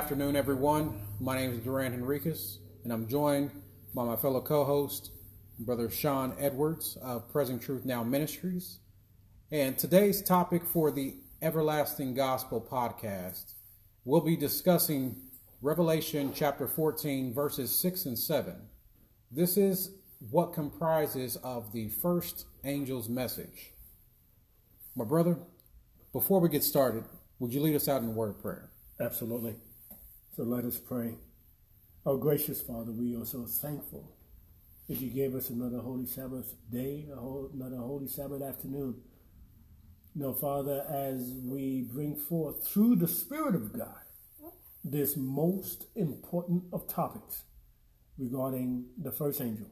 afternoon, everyone. My name is Duran Henriquez, and I'm joined by my fellow co host, Brother Sean Edwards of Present Truth Now Ministries. And today's topic for the Everlasting Gospel podcast, we'll be discussing Revelation chapter 14, verses 6 and 7. This is what comprises of the first angel's message. My brother, before we get started, would you lead us out in a word of prayer? Absolutely. So let us pray. Our gracious Father, we are so thankful that you gave us another Holy Sabbath day, another Holy Sabbath afternoon. Now, Father, as we bring forth through the Spirit of God this most important of topics regarding the first angel,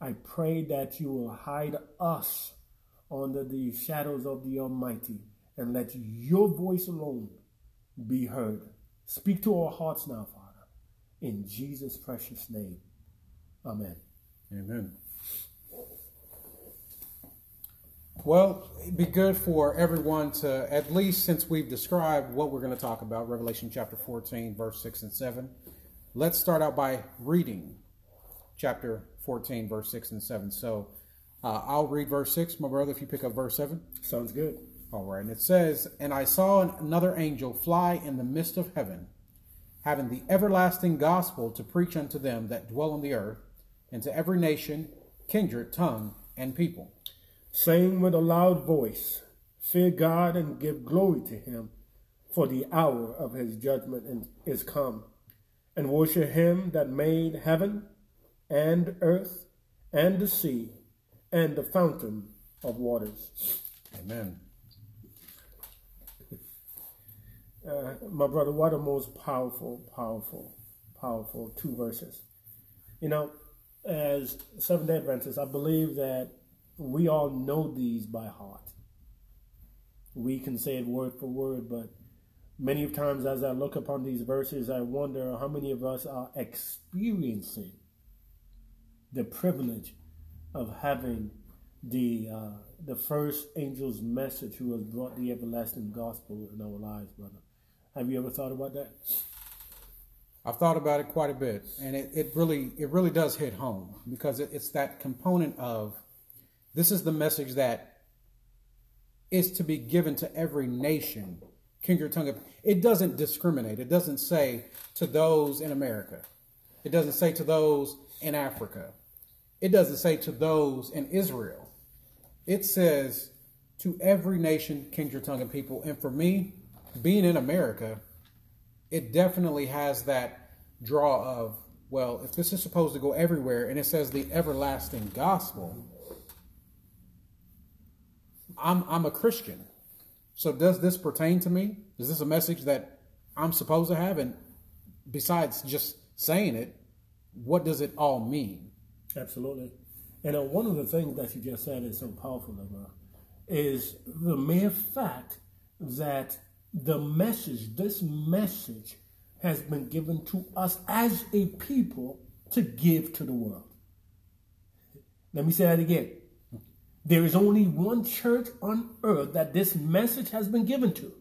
I pray that you will hide us under the shadows of the Almighty and let your voice alone be heard. Speak to our hearts now, Father, in Jesus' precious name. Amen. Amen. Well, it'd be good for everyone to, at least since we've described what we're going to talk about, Revelation chapter 14, verse 6 and 7, let's start out by reading chapter 14, verse 6 and 7. So uh, I'll read verse 6, my brother, if you pick up verse 7. Sounds good. All right. And it says, And I saw another angel fly in the midst of heaven, having the everlasting gospel to preach unto them that dwell on the earth, and to every nation, kindred, tongue, and people. Saying with a loud voice, Fear God and give glory to him, for the hour of his judgment is come. And worship him that made heaven and earth and the sea and the fountain of waters. Amen. Uh, my brother, what a most powerful, powerful, powerful two verses. You know, as Seventh day Adventists, I believe that we all know these by heart. We can say it word for word, but many of times as I look upon these verses, I wonder how many of us are experiencing the privilege of having the uh, the first angel's message who has brought the everlasting gospel in our lives, brother. Have you ever thought about that? I've thought about it quite a bit, and it, it really it really does hit home because it, it's that component of this is the message that is to be given to every nation, kindred tongue. It doesn't discriminate. It doesn't say to those in America. It doesn't say to those in Africa. It doesn't say to those in Israel. It says to every nation, and people. And for me, being in America, it definitely has that draw of, well, if this is supposed to go everywhere and it says the everlasting gospel, I'm I'm a Christian. So does this pertain to me? Is this a message that I'm supposed to have? And besides just saying it, what does it all mean? Absolutely. And uh, one of the things that you just said is so powerful, Lamar, is the mere fact that the message, this message has been given to us as a people to give to the world. Let me say that again. There is only one church on earth that this message has been given to,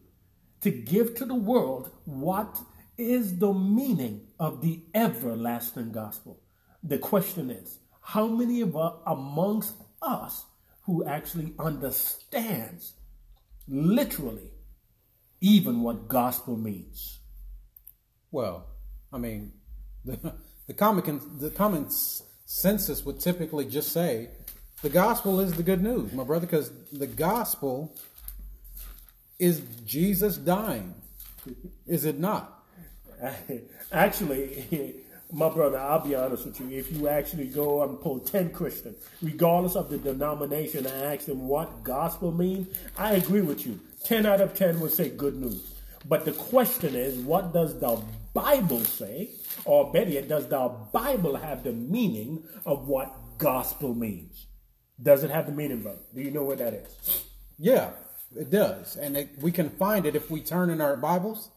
to give to the world what is the meaning of the everlasting gospel. The question is, how many of us amongst us who actually understands literally even what gospel means. Well, I mean, the, the common the common census would typically just say the gospel is the good news, my brother, because the gospel is Jesus dying. Is it not? Actually, my brother, I'll be honest with you. If you actually go and pull 10 Christians, regardless of the denomination, and ask them what gospel means, I agree with you. 10 out of 10 would say good news. But the question is, what does the Bible say? Or better yet, does the Bible have the meaning of what gospel means? Does it have the meaning, brother? Do you know what that is? Yeah, it does. And it, we can find it if we turn in our Bibles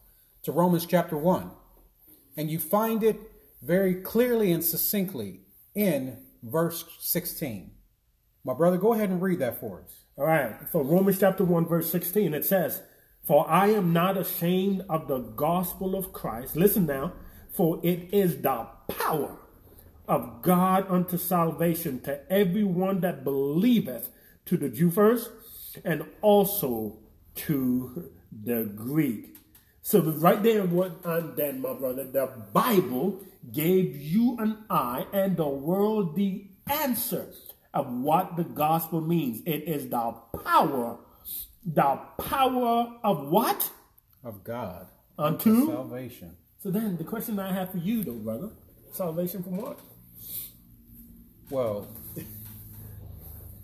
to Romans chapter 1. And you find it very clearly and succinctly in verse 16. My brother, go ahead and read that for us. All right. For Romans chapter 1, verse 16, it says, For I am not ashamed of the gospel of Christ. Listen now, for it is the power of God unto salvation to everyone that believeth, to the Jew first, and also to the Greek. So right there, what I'm then, my brother, the Bible gave you and I and the world the answer of what the gospel means. It is the power, the power of what? Of God. Unto salvation. So then the question I have for you though, brother, salvation from what? Well,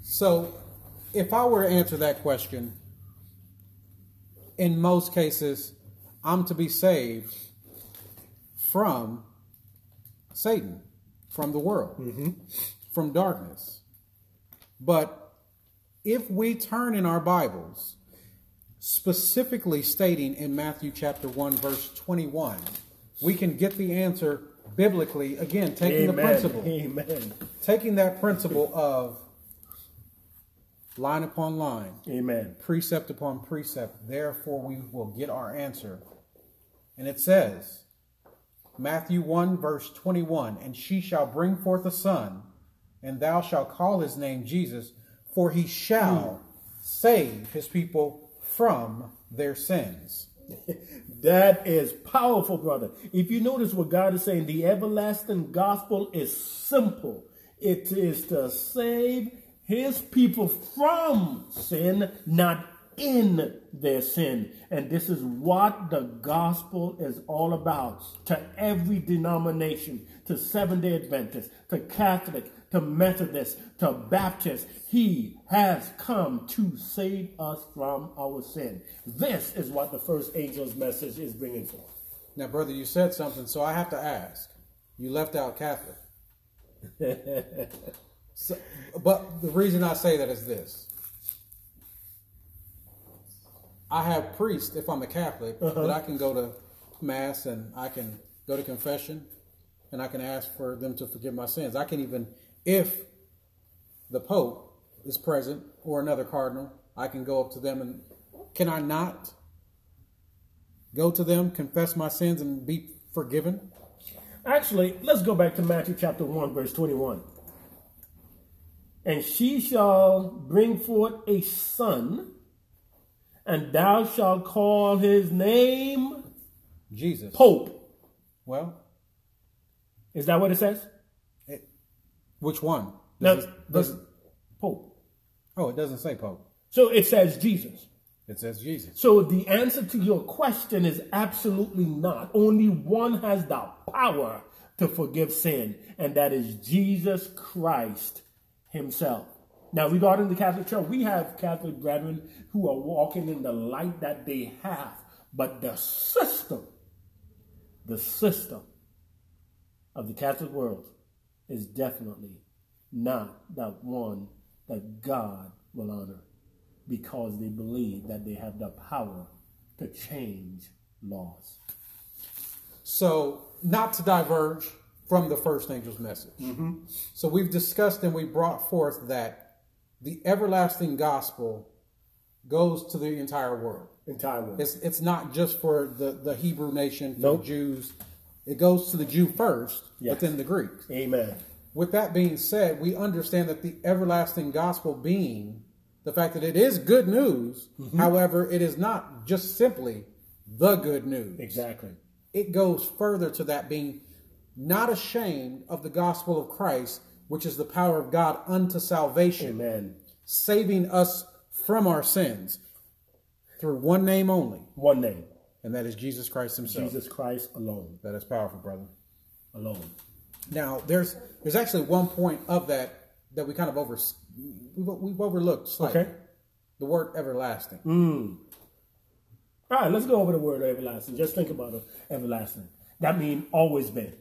so if I were to answer that question, in most cases, I'm to be saved from Satan, from the world, mm-hmm. from darkness. But if we turn in our Bibles, specifically stating in Matthew chapter 1, verse 21, we can get the answer biblically, again, taking Amen. the principle. Amen. Taking that principle of line upon line, Amen. precept upon precept, therefore we will get our answer. And it says, Matthew 1, verse 21, and she shall bring forth a son, and thou shalt call his name Jesus, for he shall save his people from their sins. that is powerful, brother. If you notice what God is saying, the everlasting gospel is simple. It is to save his people from sin, not in their sin. And this is what the gospel is all about to every denomination, to Seventh day Adventist, to Catholic, to Methodist, to Baptist. He has come to save us from our sin. This is what the first angel's message is bringing forth. Now, brother, you said something, so I have to ask. You left out Catholic. so, but the reason I say that is this. I have priests, if I'm a Catholic, uh-huh. that I can go to Mass and I can go to confession and I can ask for them to forgive my sins. I can even, if the Pope is present or another cardinal, I can go up to them and can I not go to them, confess my sins, and be forgiven? Actually, let's go back to Matthew chapter 1, verse 21. And she shall bring forth a son and thou shalt call his name Jesus. Pope. Well, is that what it says? Which one? Does, no, it, does it, Pope. Oh, it doesn't say Pope. So it says Jesus. It says Jesus. So the answer to your question is absolutely not. Only one has the power to forgive sin, and that is Jesus Christ Himself. Now, regarding the Catholic Church, we have Catholic brethren who are walking in the light that they have, but the system, the system of the Catholic world is definitely not that one that God will honor because they believe that they have the power to change laws. So, not to diverge from the first angel's message. Mm-hmm. So, we've discussed and we brought forth that the everlasting gospel goes to the entire world. Entire world. It's it's not just for the, the Hebrew nation, for nope. Jews. It goes to the Jew first, yes. but then the Greeks. Amen. With that being said, we understand that the everlasting gospel being the fact that it is good news, mm-hmm. however, it is not just simply the good news. Exactly. It goes further to that being not ashamed of the gospel of Christ, which is the power of God unto salvation. Amen. Saving us from our sins through one name only. One name. And that is Jesus Christ Himself. Jesus Christ alone. That is powerful, brother. Alone. Now, there's there's actually one point of that that we kind of over we've, overlooked slightly. Okay. The word everlasting. Mm. All right, let's go over the word everlasting. Just think about it, everlasting. That means always been.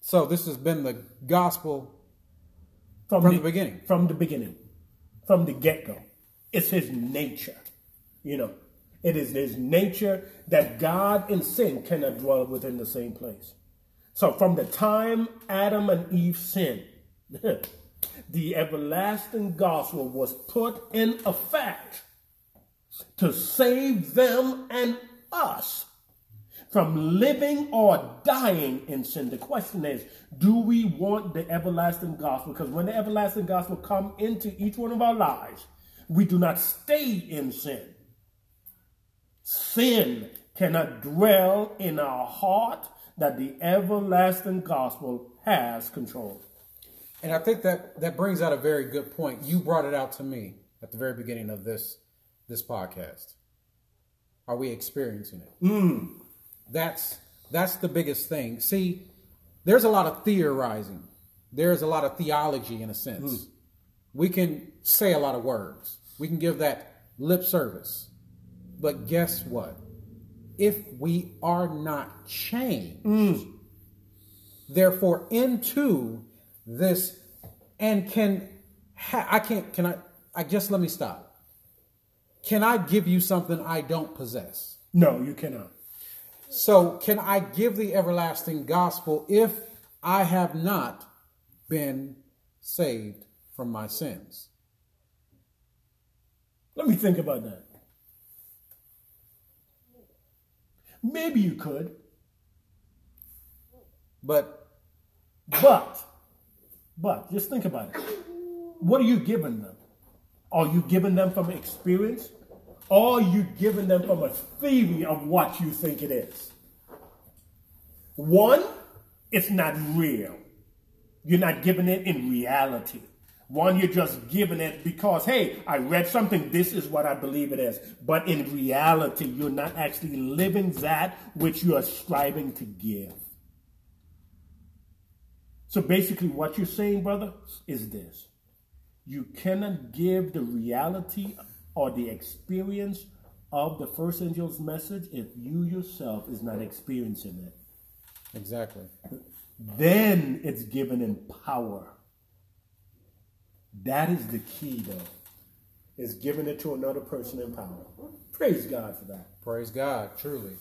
So this has been the gospel from, from the, the, beginning. From the beginning. From the get go. It's his nature. You know, it is his nature that God and sin cannot dwell within the same place. So from the time Adam and Eve sinned, the everlasting gospel was put in effect to save them and us from living or dying in sin. The question is, do we want the everlasting gospel? Because when the everlasting gospel come into each one of our lives, we do not stay in sin. Sin cannot dwell in our heart that the everlasting gospel has control. And I think that that brings out a very good point. You brought it out to me at the very beginning of this this podcast. Are we experiencing it? Mm. That's that's the biggest thing. See, there's a lot of theorizing. There's a lot of theology in a sense. Mm. We can say a lot of words. We can give that lip service. But guess what? If we are not changed, Mm. therefore into this and can ha- I can't can I I guess let me stop. Can I give you something I don't possess? No, you cannot. So, can I give the everlasting gospel if I have not been saved from my sins? Let me think about that. Maybe you could, But but, but just think about it. What are you giving them? Are you giving them from experience? Or are you giving them from a theory of what you think it is? One, it's not real. You're not giving it in reality. One, you're just giving it because, hey, I read something, this is what I believe it is. But in reality, you're not actually living that which you are striving to give. So basically, what you're saying, brother, is this you cannot give the reality or the experience of the first angel's message if you yourself is not experiencing it. exactly. Then it's given in power. That is the key, though. Is giving it to another person in power. Praise God for that. Praise God, truly.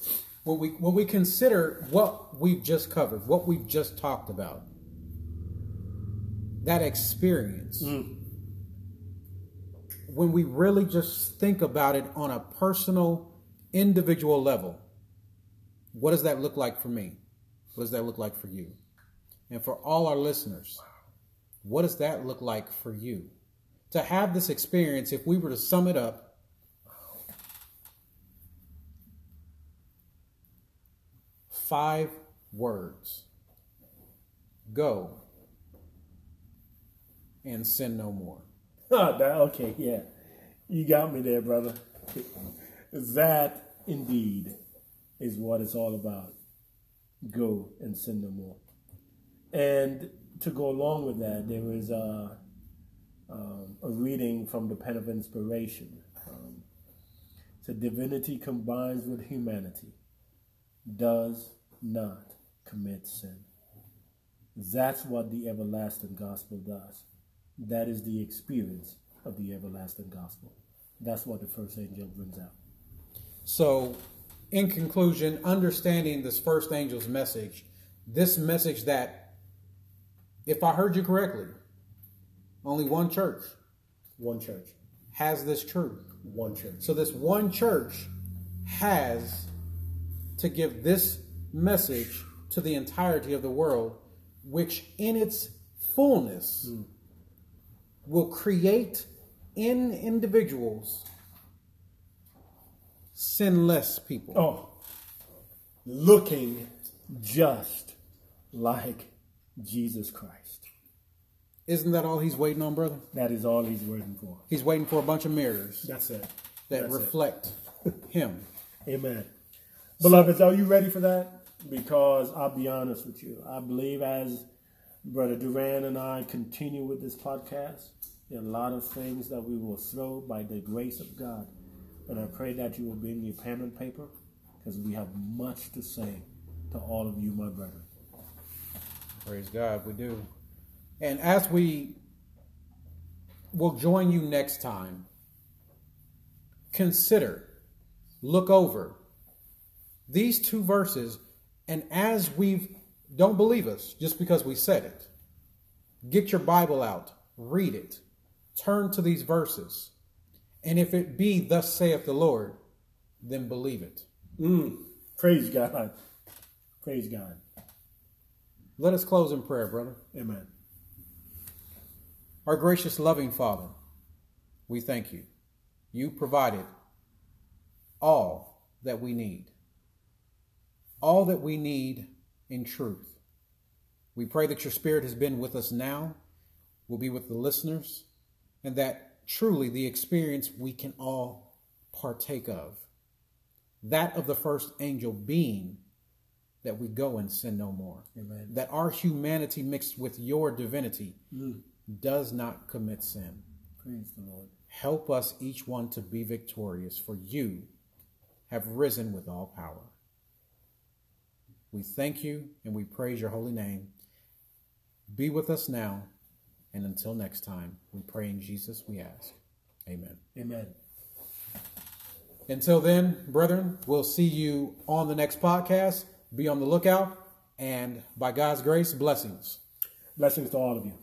When we when we consider what we've just covered, what we've just talked about, that experience, mm. when we really just think about it on a personal, individual level, what does that look like for me? What does that look like for you? And for all our listeners, what does that look like for you? To have this experience, if we were to sum it up, five words go and sin no more. Okay, yeah. You got me there, brother. That indeed is what it's all about. Go and sin no more. And to go along with that, there is a, um, a reading from the Pen of Inspiration. Um, so divinity combines with humanity, does not commit sin. That's what the everlasting gospel does. That is the experience of the everlasting gospel. That's what the first angel brings out. So, in conclusion, understanding this first angel's message, this message that, if I heard you correctly, only one church One church, has this truth. one church. So, this one church has to give this message to the entirety of the world, which in its fullness mm. will create in individuals sinless people. Oh, looking just like Jesus Christ. Isn't that all he's waiting on, brother? That is all he's waiting for. He's waiting for a bunch of mirrors That's it. that That's it. reflect him. Amen. Beloveds, are you ready for that? Because I'll be honest with you. I believe as Brother Duran and I continue with this podcast, there are a lot of things that we will throw by the grace of God. And I pray that you will bring your pen and paper because we have much to say to all of you, my brethren. Praise God, we do. And as we will join you next time, consider, look over these two verses, and as we've, don't believe us just because we said it, get your Bible out, read it, turn to these verses, And if it be thus saith the Lord, then believe it. Mm, praise God. Praise God. Let us close in prayer, brother. Amen. Our gracious, loving Father, we thank you. You provided all that we need, all that we need in truth. We pray that your Spirit has been with us now, will be with the listeners, and that truly the experience we can all partake of. That of the first angel being that we go and sin no more. Amen. That our humanity mixed with your divinity mm. Does not commit sin. Praise the Lord. Help us each one to be victorious, for you have risen with all power. We thank you and we praise your holy name. Be with us now, and until next time, we pray in Jesus we ask. Amen. Amen. Until then, brethren, we'll see you on the next podcast. Be on the lookout, and by God's grace, blessings. Blessings to all of you.